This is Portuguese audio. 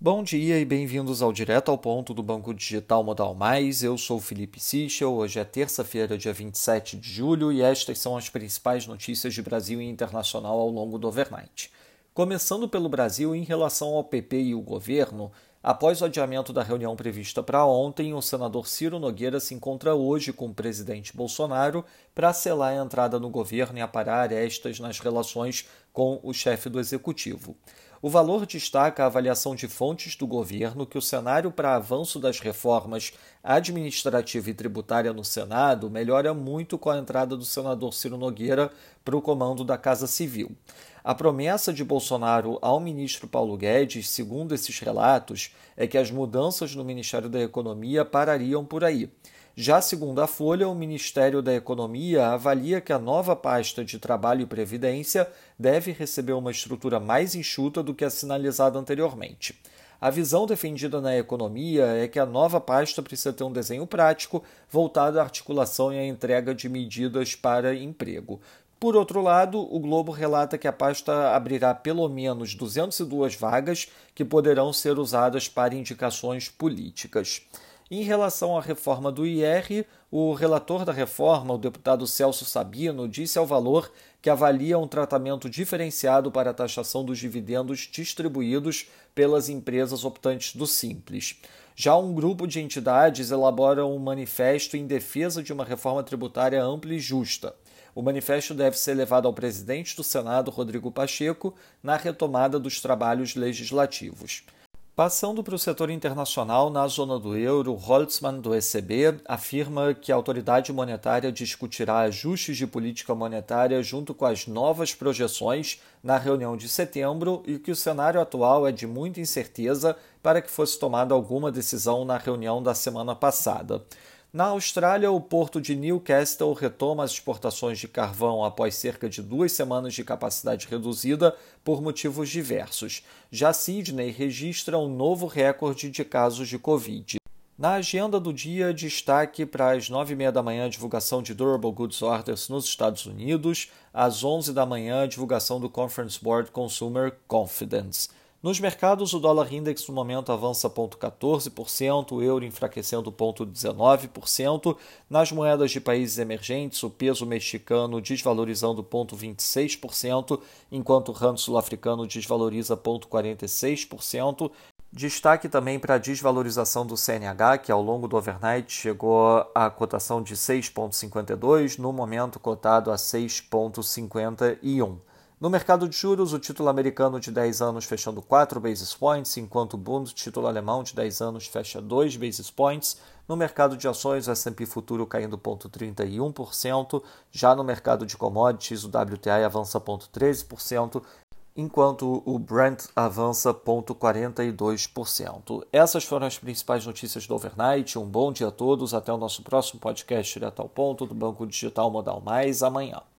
Bom dia e bem-vindos ao Direto ao Ponto do Banco Digital Modal Mais. Eu sou Felipe Sichel. Hoje é terça-feira, dia 27 de julho, e estas são as principais notícias de Brasil e internacional ao longo do overnight. Começando pelo Brasil, em relação ao PP e o governo, após o adiamento da reunião prevista para ontem, o senador Ciro Nogueira se encontra hoje com o presidente Bolsonaro para selar a entrada no governo e aparar arestas nas relações com o chefe do executivo. O valor destaca a avaliação de fontes do governo que o cenário para avanço das reformas administrativa e tributária no Senado melhora muito com a entrada do senador Ciro Nogueira para o comando da Casa Civil. A promessa de Bolsonaro ao ministro Paulo Guedes, segundo esses relatos, é que as mudanças no Ministério da Economia parariam por aí. Já segundo a Folha, o Ministério da Economia avalia que a nova pasta de Trabalho e Previdência deve receber uma estrutura mais enxuta do que a sinalizada anteriormente. A visão defendida na economia é que a nova pasta precisa ter um desenho prático voltado à articulação e à entrega de medidas para emprego. Por outro lado, o Globo relata que a pasta abrirá pelo menos 202 vagas que poderão ser usadas para indicações políticas. Em relação à reforma do IR, o relator da reforma, o deputado Celso Sabino, disse ao valor que avalia um tratamento diferenciado para a taxação dos dividendos distribuídos pelas empresas optantes do Simples. Já um grupo de entidades elabora um manifesto em defesa de uma reforma tributária ampla e justa. O manifesto deve ser levado ao presidente do Senado, Rodrigo Pacheco, na retomada dos trabalhos legislativos. Passando para o setor internacional, na zona do euro, Holtzmann, do ECB, afirma que a autoridade monetária discutirá ajustes de política monetária junto com as novas projeções na reunião de setembro e que o cenário atual é de muita incerteza para que fosse tomada alguma decisão na reunião da semana passada. Na Austrália, o porto de Newcastle retoma as exportações de carvão após cerca de duas semanas de capacidade reduzida por motivos diversos. Já Sydney registra um novo recorde de casos de Covid. Na agenda do dia, destaque para as 9h30 da manhã, divulgação de Durable Goods Orders nos Estados Unidos, às 11 da manhã, divulgação do Conference Board Consumer Confidence. Nos mercados, o dólar index no momento avança 0,14%, o euro enfraquecendo 0,19%. Nas moedas de países emergentes, o peso mexicano desvalorizando 0,26%, enquanto o rand sul-africano desvaloriza 0,46%. Destaque também para a desvalorização do CNH, que ao longo do overnight chegou à cotação de 6,52, no momento cotado a 6,51. No mercado de juros, o título americano de 10 anos fechando 4 basis points, enquanto o Bund, título alemão de 10 anos, fecha 2 basis points. No mercado de ações, o S&P futuro caindo 0,31%. Já no mercado de commodities, o WTI avança 0,13%, enquanto o Brent avança 0,42%. Essas foram as principais notícias do overnight. Um bom dia a todos. Até o nosso próximo podcast direto ao ponto do Banco Digital Modal Mais amanhã.